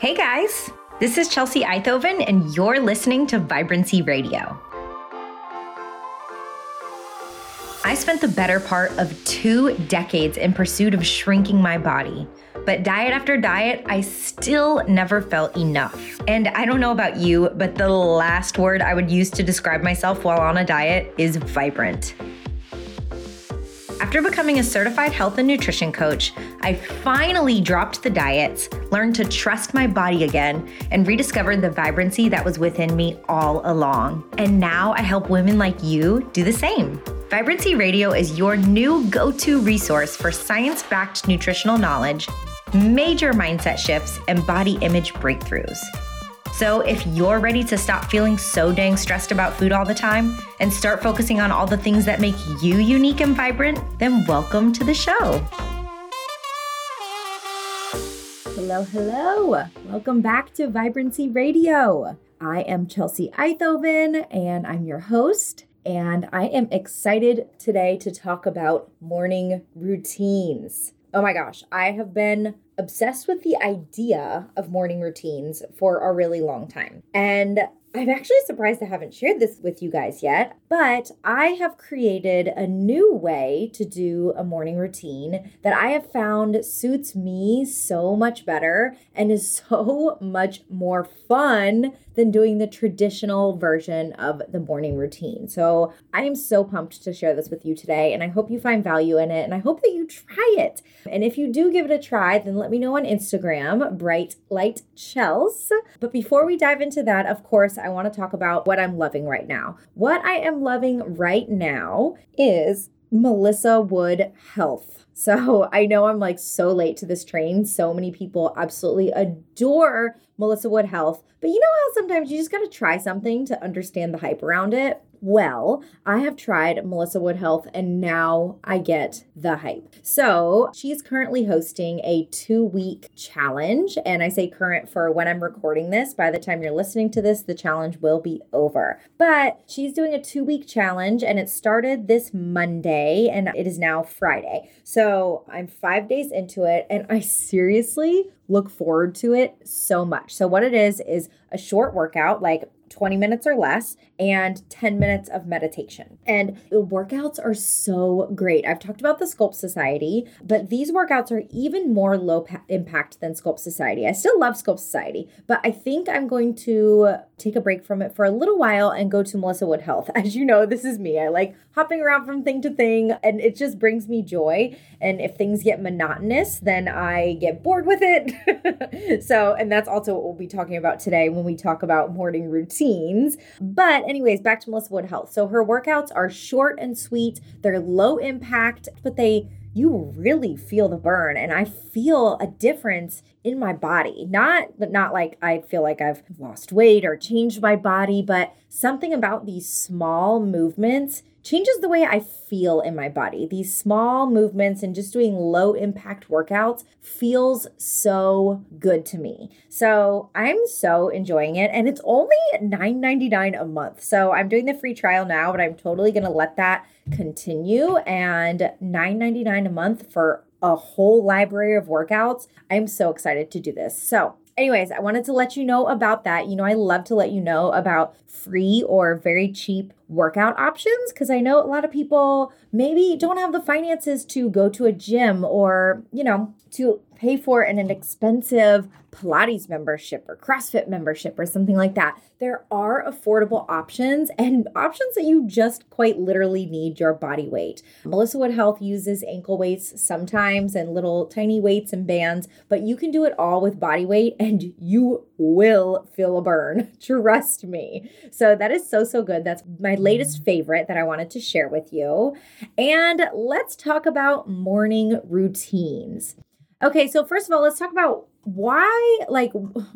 Hey guys, this is Chelsea Eithoven, and you're listening to Vibrancy Radio. I spent the better part of two decades in pursuit of shrinking my body. But diet after diet, I still never felt enough. And I don't know about you, but the last word I would use to describe myself while on a diet is vibrant. After becoming a certified health and nutrition coach, I finally dropped the diets, learned to trust my body again, and rediscovered the vibrancy that was within me all along. And now I help women like you do the same. Vibrancy Radio is your new go to resource for science backed nutritional knowledge, major mindset shifts, and body image breakthroughs. So, if you're ready to stop feeling so dang stressed about food all the time and start focusing on all the things that make you unique and vibrant, then welcome to the show. Hello, hello. Welcome back to Vibrancy Radio. I am Chelsea Eithoven and I'm your host. And I am excited today to talk about morning routines. Oh my gosh, I have been obsessed with the idea of morning routines for a really long time. And I'm actually surprised I haven't shared this with you guys yet, but I have created a new way to do a morning routine that I have found suits me so much better and is so much more fun than doing the traditional version of the morning routine. So I am so pumped to share this with you today, and I hope you find value in it, and I hope that you try it. And if you do give it a try, then let me know on Instagram, Bright Light Chels. But before we dive into that, of course, I want to talk about what I'm loving right now. What I am loving right now is Melissa Wood Health. So I know I'm like so late to this train. So many people absolutely adore Melissa Wood Health. But you know how sometimes you just got to try something to understand the hype around it? Well, I have tried Melissa Wood Health and now I get the hype. So she's currently hosting a two week challenge. And I say current for when I'm recording this. By the time you're listening to this, the challenge will be over. But she's doing a two week challenge and it started this Monday and it is now Friday. So I'm five days into it and I seriously look forward to it so much. So, what it is, is a short workout, like 20 minutes or less, and 10 minutes of meditation. And the workouts are so great. I've talked about the Sculpt Society, but these workouts are even more low pa- impact than Sculpt Society. I still love Sculpt Society, but I think I'm going to take a break from it for a little while and go to Melissa Wood Health. As you know, this is me. I like hopping around from thing to thing, and it just brings me joy. And if things get monotonous, then I get bored with it. so, and that's also what we'll be talking about today when we talk about morning routines. But anyways, back to Melissa Wood Health. So her workouts are short and sweet. They're low impact, but they you really feel the burn and I feel a difference in my body. Not not like I feel like I've lost weight or changed my body, but something about these small movements changes the way I feel in my body. These small movements and just doing low impact workouts feels so good to me. So I'm so enjoying it. And it's only $9.99 a month. So I'm doing the free trial now, but I'm totally going to let that continue. And $9.99 a month for a whole library of workouts. I'm so excited to do this. So anyways, I wanted to let you know about that. You know, I love to let you know about free or very cheap workout options because I know a lot of people maybe don't have the finances to go to a gym or, you know, to pay for an, expensive Pilates membership or CrossFit membership or something like that. There are affordable options and options that you just quite literally need your body weight. Melissa Wood Health uses ankle weights sometimes and little tiny weights and bands, but you can do it all with body weight and you will feel a burn. Trust me. So that is so, so good. That's my latest favorite that I wanted to share with you. And let's talk about morning routines. Okay, so first of all, let's talk about why like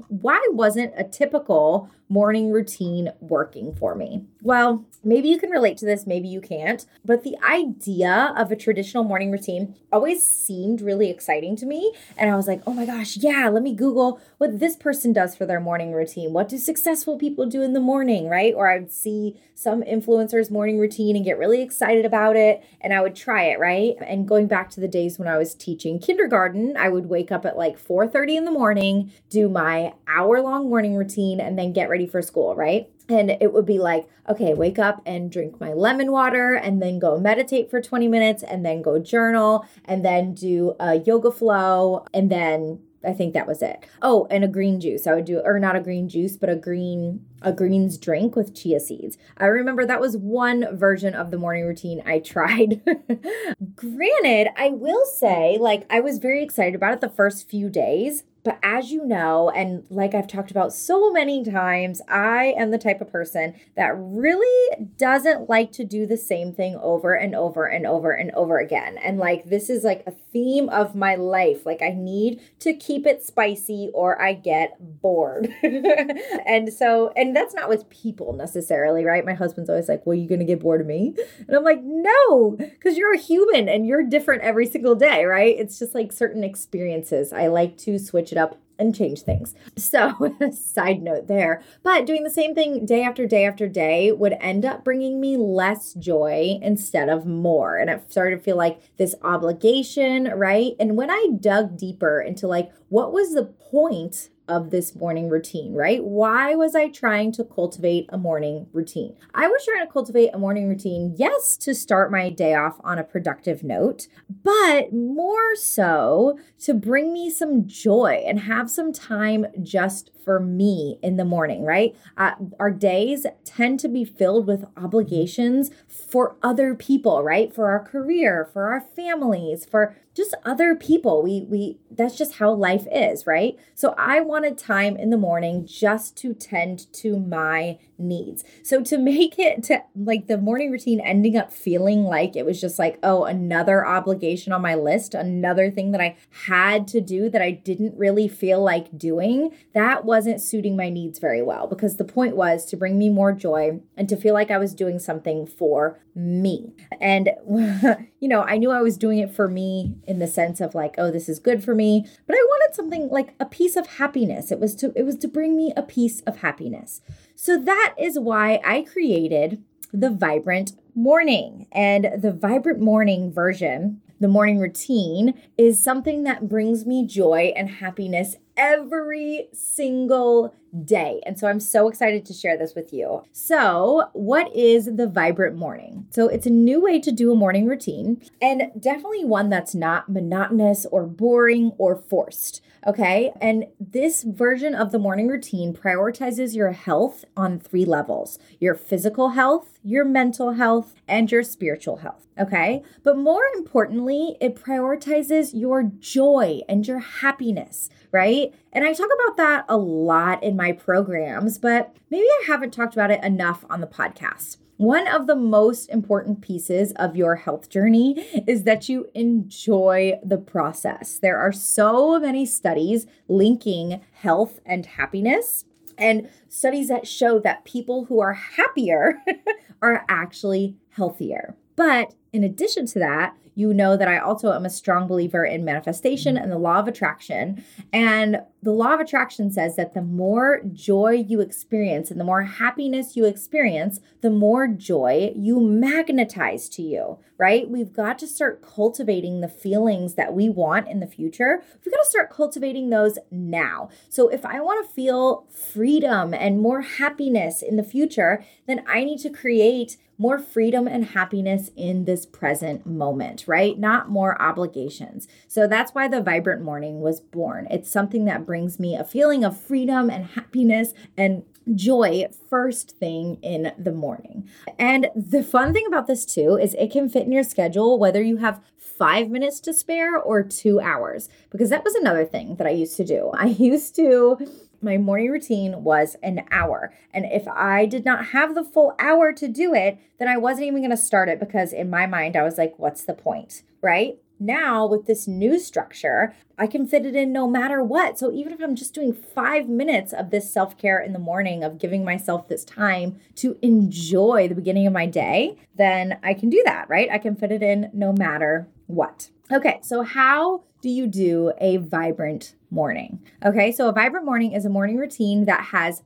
why wasn't a typical morning routine working for me? Well, maybe you can relate to this, maybe you can't, but the idea of a traditional morning routine always seemed really exciting to me. And I was like, oh my gosh, yeah, let me Google what this person does for their morning routine. What do successful people do in the morning, right? Or I would see some influencers' morning routine and get really excited about it, and I would try it, right? And going back to the days when I was teaching kindergarten, I would wake up at like 4 30 in the morning, do my hour long morning routine, and then get ready for school, right? And it would be like, okay, wake up and drink my lemon water, and then go meditate for 20 minutes, and then go journal, and then do a yoga flow, and then I think that was it. Oh, and a green juice. I would do, or not a green juice, but a green a greens drink with chia seeds. I remember that was one version of the morning routine I tried. Granted, I will say, like, I was very excited about it the first few days. But as you know, and like I've talked about so many times, I am the type of person that really doesn't like to do the same thing over and over and over and over again. And like this is like a theme of my life. Like I need to keep it spicy or I get bored. and so, and that's not with people necessarily, right? My husband's always like, Well, you gonna get bored of me? And I'm like, No, because you're a human and you're different every single day, right? It's just like certain experiences. I like to switch it up and change things. So, side note there. But doing the same thing day after day after day would end up bringing me less joy instead of more. And it started to feel like this obligation, right? And when I dug deeper into like, what was the point of this morning routine, right? Why was I trying to cultivate a morning routine? I was trying to cultivate a morning routine, yes, to start my day off on a productive note, but more so to bring me some joy and have some time just for me in the morning, right? Uh, our days tend to be filled with obligations for other people, right? For our career, for our families, for just other people. We we that's just how life is, right? So I wanted time in the morning just to tend to my needs. So to make it to like the morning routine ending up feeling like it was just like, oh, another obligation on my list, another thing that I had to do that I didn't really feel like doing, that wasn't suiting my needs very well because the point was to bring me more joy and to feel like I was doing something for me. And you know, I knew I was doing it for me in the sense of like, oh, this is good for me, but I wanted something like a piece of happiness. It was to it was to bring me a piece of happiness. So that is why I created the Vibrant Morning. And the Vibrant Morning version, the morning routine, is something that brings me joy and happiness every single day. And so I'm so excited to share this with you. So, what is the vibrant morning? So, it's a new way to do a morning routine and definitely one that's not monotonous or boring or forced. Okay. And this version of the morning routine prioritizes your health on three levels your physical health, your mental health, and your spiritual health. Okay. But more importantly, it prioritizes your joy and your happiness, right? And I talk about that a lot in my programs, but maybe I haven't talked about it enough on the podcast. One of the most important pieces of your health journey is that you enjoy the process. There are so many studies linking health and happiness and studies that show that people who are happier are actually healthier. But in addition to that, you know that I also am a strong believer in manifestation and the law of attraction. And the law of attraction says that the more joy you experience and the more happiness you experience, the more joy you magnetize to you, right? We've got to start cultivating the feelings that we want in the future. We've got to start cultivating those now. So if I want to feel freedom and more happiness in the future, then I need to create more freedom and happiness in this present moment, right? Not more obligations. So that's why the Vibrant Morning was born. It's something that brings me a feeling of freedom and happiness and joy first thing in the morning. And the fun thing about this too is it can fit in your schedule whether you have five minutes to spare or two hours, because that was another thing that I used to do. I used to my morning routine was an hour. And if I did not have the full hour to do it, then I wasn't even going to start it because in my mind, I was like, what's the point? Right? Now, with this new structure, I can fit it in no matter what. So, even if I'm just doing five minutes of this self care in the morning, of giving myself this time to enjoy the beginning of my day, then I can do that, right? I can fit it in no matter what. Okay, so how do you do a vibrant morning? Okay, so a vibrant morning is a morning routine that has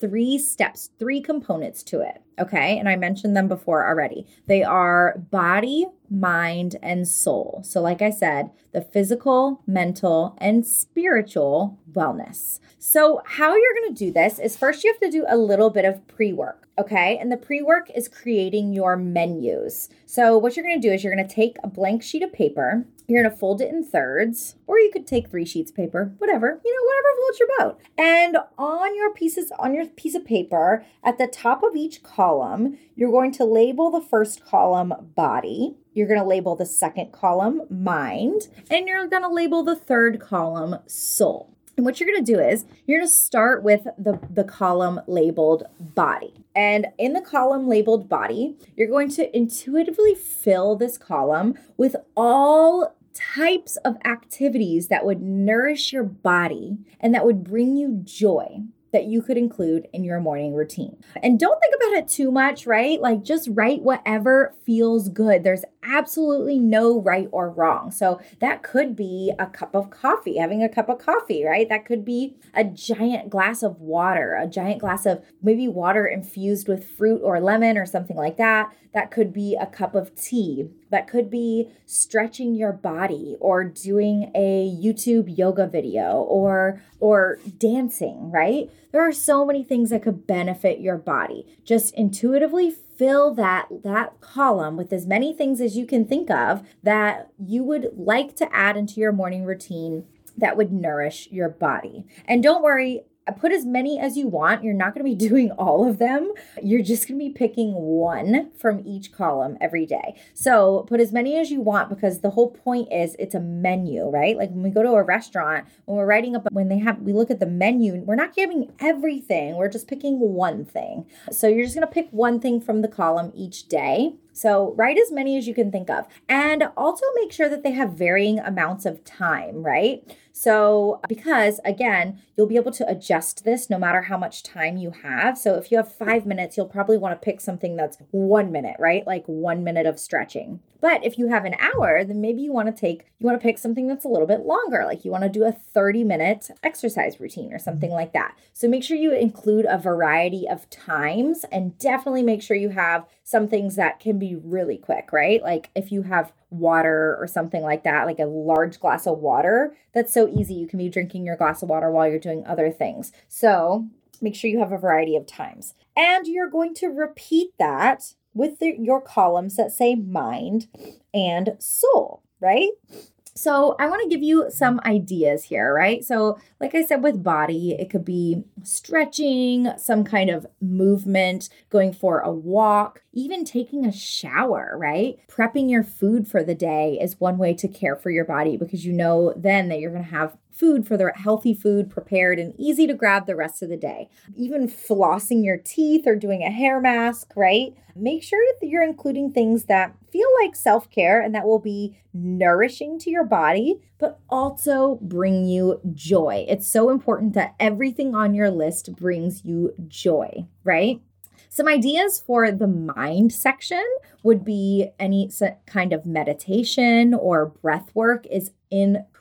three steps, three components to it. Okay, and I mentioned them before already. They are body, mind, and soul. So, like I said, the physical, mental, and spiritual wellness. So, how you're going to do this is first you have to do a little bit of pre work. Okay. And the pre work is creating your menus. So, what you're going to do is you're going to take a blank sheet of paper, you're going to fold it in thirds, or you could take three sheets of paper, whatever, you know, whatever floats your boat. And on your pieces, on your piece of paper, at the top of each column, you're going to label the first column body. You're going to label the second column mind, and you're going to label the third column soul. And what you're going to do is you're going to start with the, the column labeled body. And in the column labeled body, you're going to intuitively fill this column with all types of activities that would nourish your body and that would bring you joy that you could include in your morning routine. And don't think about it too much, right? Like just write whatever feels good. There's absolutely no right or wrong. So that could be a cup of coffee, having a cup of coffee, right? That could be a giant glass of water, a giant glass of maybe water infused with fruit or lemon or something like that. That could be a cup of tea. That could be stretching your body or doing a YouTube yoga video or or dancing, right? There are so many things that could benefit your body. Just intuitively fill that that column with as many things as you can think of that you would like to add into your morning routine that would nourish your body. And don't worry, put as many as you want. You're not going to be doing all of them. You're just going to be picking one from each column every day. So put as many as you want because the whole point is it's a menu, right? Like when we go to a restaurant, when we're writing up, when they have, we look at the menu, we're not giving everything. We're just picking one thing. So you're just going to pick one thing from the column each day. So write as many as you can think of. And also make sure that they have varying amounts of time, right? So, because again, you'll be able to adjust this no matter how much time you have. So, if you have five minutes, you'll probably want to pick something that's one minute, right? Like one minute of stretching. But if you have an hour, then maybe you want to take, you want to pick something that's a little bit longer, like you want to do a 30 minute exercise routine or something mm-hmm. like that. So, make sure you include a variety of times and definitely make sure you have some things that can be really quick, right? Like if you have water or something like that, like a large glass of water, that's so easy. You can be drinking your glass of water while you're doing other things. So make sure you have a variety of times. And you're going to repeat that with the, your columns that say mind and soul, right? So, I want to give you some ideas here, right? So, like I said, with body, it could be stretching, some kind of movement, going for a walk, even taking a shower, right? Prepping your food for the day is one way to care for your body because you know then that you're going to have food for the healthy food prepared and easy to grab the rest of the day. Even flossing your teeth or doing a hair mask, right? Make sure that you're including things that feel like self care and that will be nourishing to your body, but also bring you joy. It's so important that everything on your list brings you joy, right? Some ideas for the mind section would be any kind of meditation or breath work is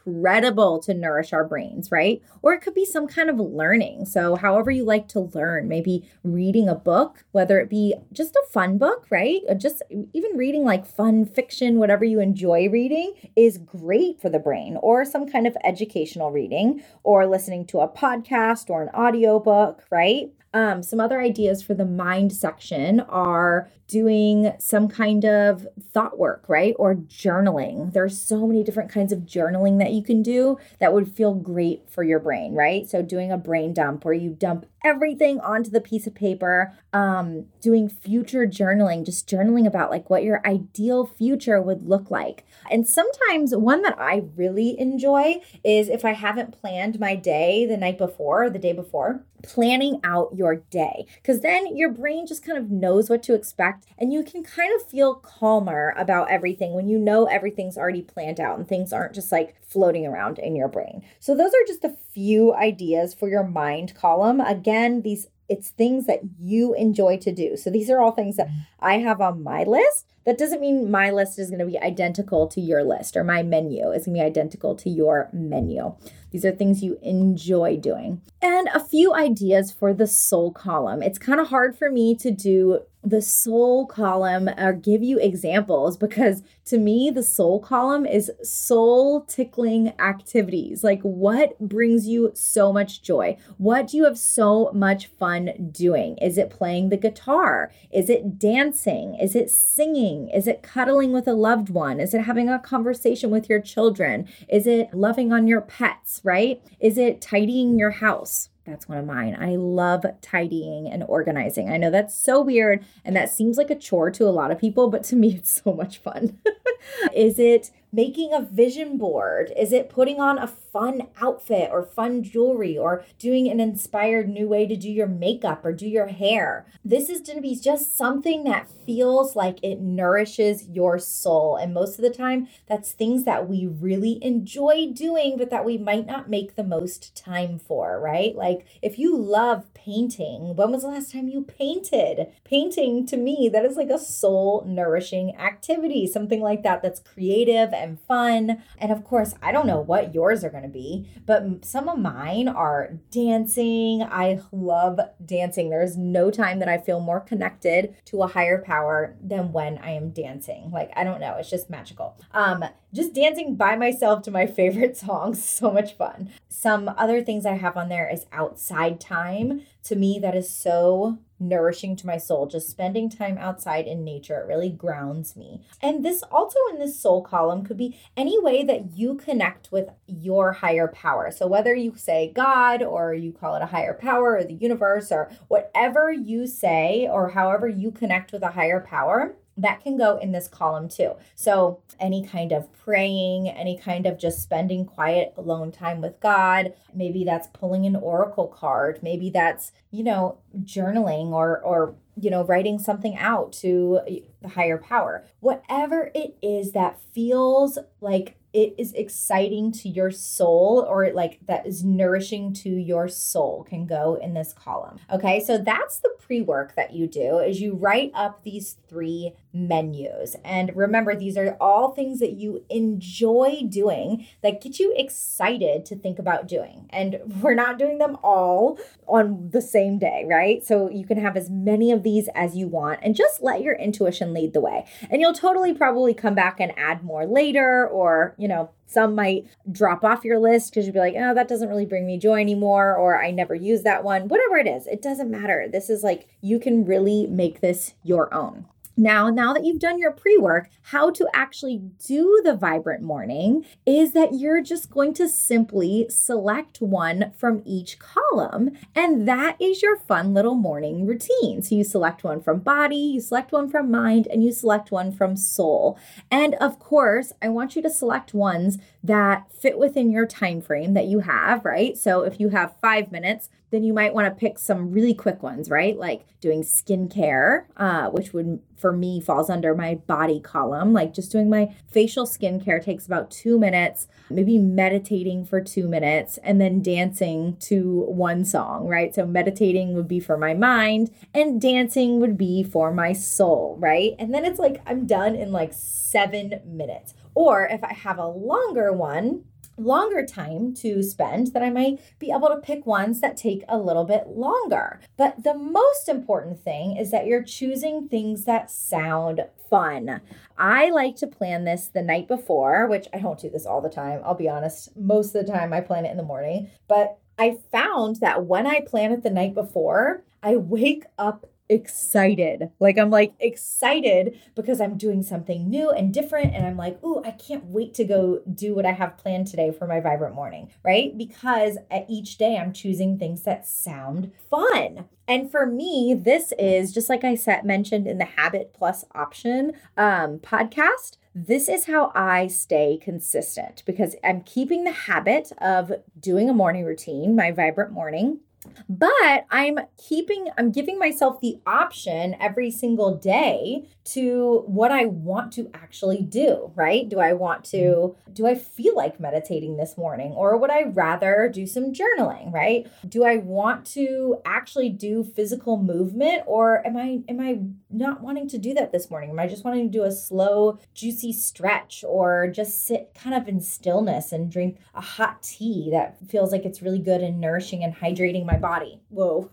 incredible to nourish our brains, right? Or it could be some kind of learning. So, however you like to learn, maybe reading a book, whether it be just a fun book, right? Or just even reading like fun fiction, whatever you enjoy reading is great for the brain, or some kind of educational reading, or listening to a podcast or an audiobook, right? Um, some other ideas for the mind section are doing some kind of thought work, right? Or journaling. There's so many different kinds of journaling that you can do that would feel great for your brain, right? So doing a brain dump where you dump everything onto the piece of paper, um, doing future journaling, just journaling about like what your ideal future would look like. And sometimes one that I really enjoy is if I haven't planned my day the night before or the day before, planning out your day. Because then your brain just kind of knows what to expect and you can kind of feel calmer about everything when you know everything's already planned out and things aren't just like floating around in your brain. So, those are just a few ideas for your mind column. Again, these it's things that you enjoy to do. So these are all things that mm-hmm. I have on my list, that doesn't mean my list is going to be identical to your list or my menu is going to be identical to your menu. These are things you enjoy doing. And a few ideas for the soul column. It's kind of hard for me to do the soul column or give you examples because to me the soul column is soul tickling activities like what brings you so much joy what do you have so much fun doing is it playing the guitar is it dancing is it singing is it cuddling with a loved one is it having a conversation with your children is it loving on your pets right is it tidying your house that's one of mine. I love tidying and organizing. I know that's so weird and that seems like a chore to a lot of people, but to me, it's so much fun. Is it making a vision board? Is it putting on a fun outfit or fun jewelry or doing an inspired new way to do your makeup or do your hair? This is going to be just something that feels like it nourishes your soul. And most of the time, that's things that we really enjoy doing, but that we might not make the most time for, right? Like if you love painting, when was the last time you painted? Painting to me, that is like a soul nourishing activity, something like that that's creative and fun. And of course, I don't know what yours are going to be, but some of mine are dancing. I love dancing. There's no time that I feel more connected to a higher power than when I am dancing. Like, I don't know, it's just magical. Um, just dancing by myself to my favorite songs, so much fun. Some other things I have on there is outside time. To me, that is so nourishing to my soul. Just spending time outside in nature, it really grounds me. And this also in this soul column could be any way that you connect with your higher power. So whether you say God or you call it a higher power or the universe or whatever you say or however you connect with a higher power, that can go in this column too. So, any kind of praying, any kind of just spending quiet alone time with God, maybe that's pulling an oracle card, maybe that's, you know, journaling or or you know, writing something out to the higher power. Whatever it is that feels like it is exciting to your soul or like that is nourishing to your soul can go in this column. Okay, so that's the pre-work that you do is you write up these three menus. And remember, these are all things that you enjoy doing that get you excited to think about doing. And we're not doing them all on the same day, right? So you can have as many of these as you want and just let your intuition lead the way. And you'll totally probably come back and add more later, or, you know, some might drop off your list because you'd be like, oh, that doesn't really bring me joy anymore, or I never use that one. Whatever it is, it doesn't matter. This is like, you can really make this your own. Now, now that you've done your pre work, how to actually do the vibrant morning is that you're just going to simply select one from each column, and that is your fun little morning routine. So you select one from body, you select one from mind, and you select one from soul. And of course, I want you to select ones that fit within your time frame that you have, right? So if you have five minutes, then you might want to pick some really quick ones, right? Like doing skincare, uh, which would for me falls under my body column. Like just doing my facial skincare takes about two minutes, maybe meditating for two minutes, and then dancing to one song, right? So meditating would be for my mind, and dancing would be for my soul, right? And then it's like I'm done in like seven minutes. Or if I have a longer one, longer time to spend, that I might be able to pick ones that take a little bit longer. But the most important thing is that you're choosing things that sound fun. I like to plan this the night before, which I don't do this all the time. I'll be honest. Most of the time I plan it in the morning, but I found that when I plan it the night before, I wake up excited. Like I'm like excited because I'm doing something new and different and I'm like, "Ooh, I can't wait to go do what I have planned today for my vibrant morning." Right? Because at each day I'm choosing things that sound fun. And for me, this is just like I said mentioned in the Habit Plus option um podcast, this is how I stay consistent because I'm keeping the habit of doing a morning routine, my vibrant morning But I'm keeping, I'm giving myself the option every single day to what I want to actually do, right? Do I want to, mm-hmm. do I feel like meditating this morning or would I rather do some journaling, right? Do I want to actually do physical movement or am I, am I not wanting to do that this morning? Am I just wanting to do a slow, juicy stretch or just sit kind of in stillness and drink a hot tea that feels like it's really good and nourishing and hydrating my body? Whoa.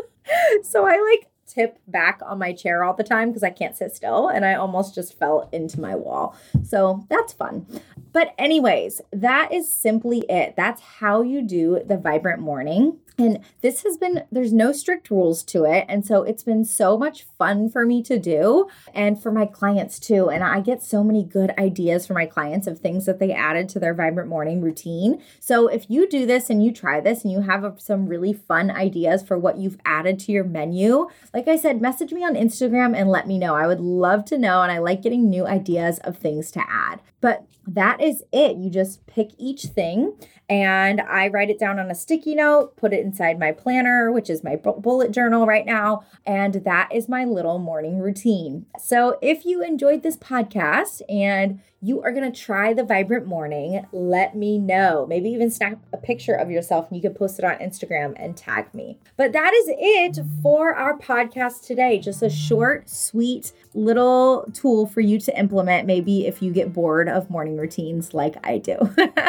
so I like tip back on my chair all the time because I can't sit still and I almost just fell into my wall. So that's fun. But, anyways, that is simply it. That's how you do the vibrant morning. And this has been, there's no strict rules to it. And so it's been so much fun for me to do and for my clients too. And I get so many good ideas for my clients of things that they added to their vibrant morning routine. So if you do this and you try this and you have some really fun ideas for what you've added to your menu, like I said, message me on Instagram and let me know. I would love to know. And I like getting new ideas of things to add. But that is it. You just pick each thing and I write it down on a sticky note, put it inside my planner, which is my bullet journal right now. And that is my little morning routine. So if you enjoyed this podcast and you are going to try the vibrant morning, let me know. Maybe even snap a picture of yourself and you can post it on Instagram and tag me. But that is it for our podcast today. Just a short, sweet little tool for you to implement, maybe if you get bored of morning routines like I do.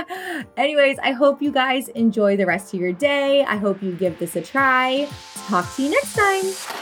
Anyways, I hope you guys enjoy the rest of your day. I hope you give this a try. Talk to you next time.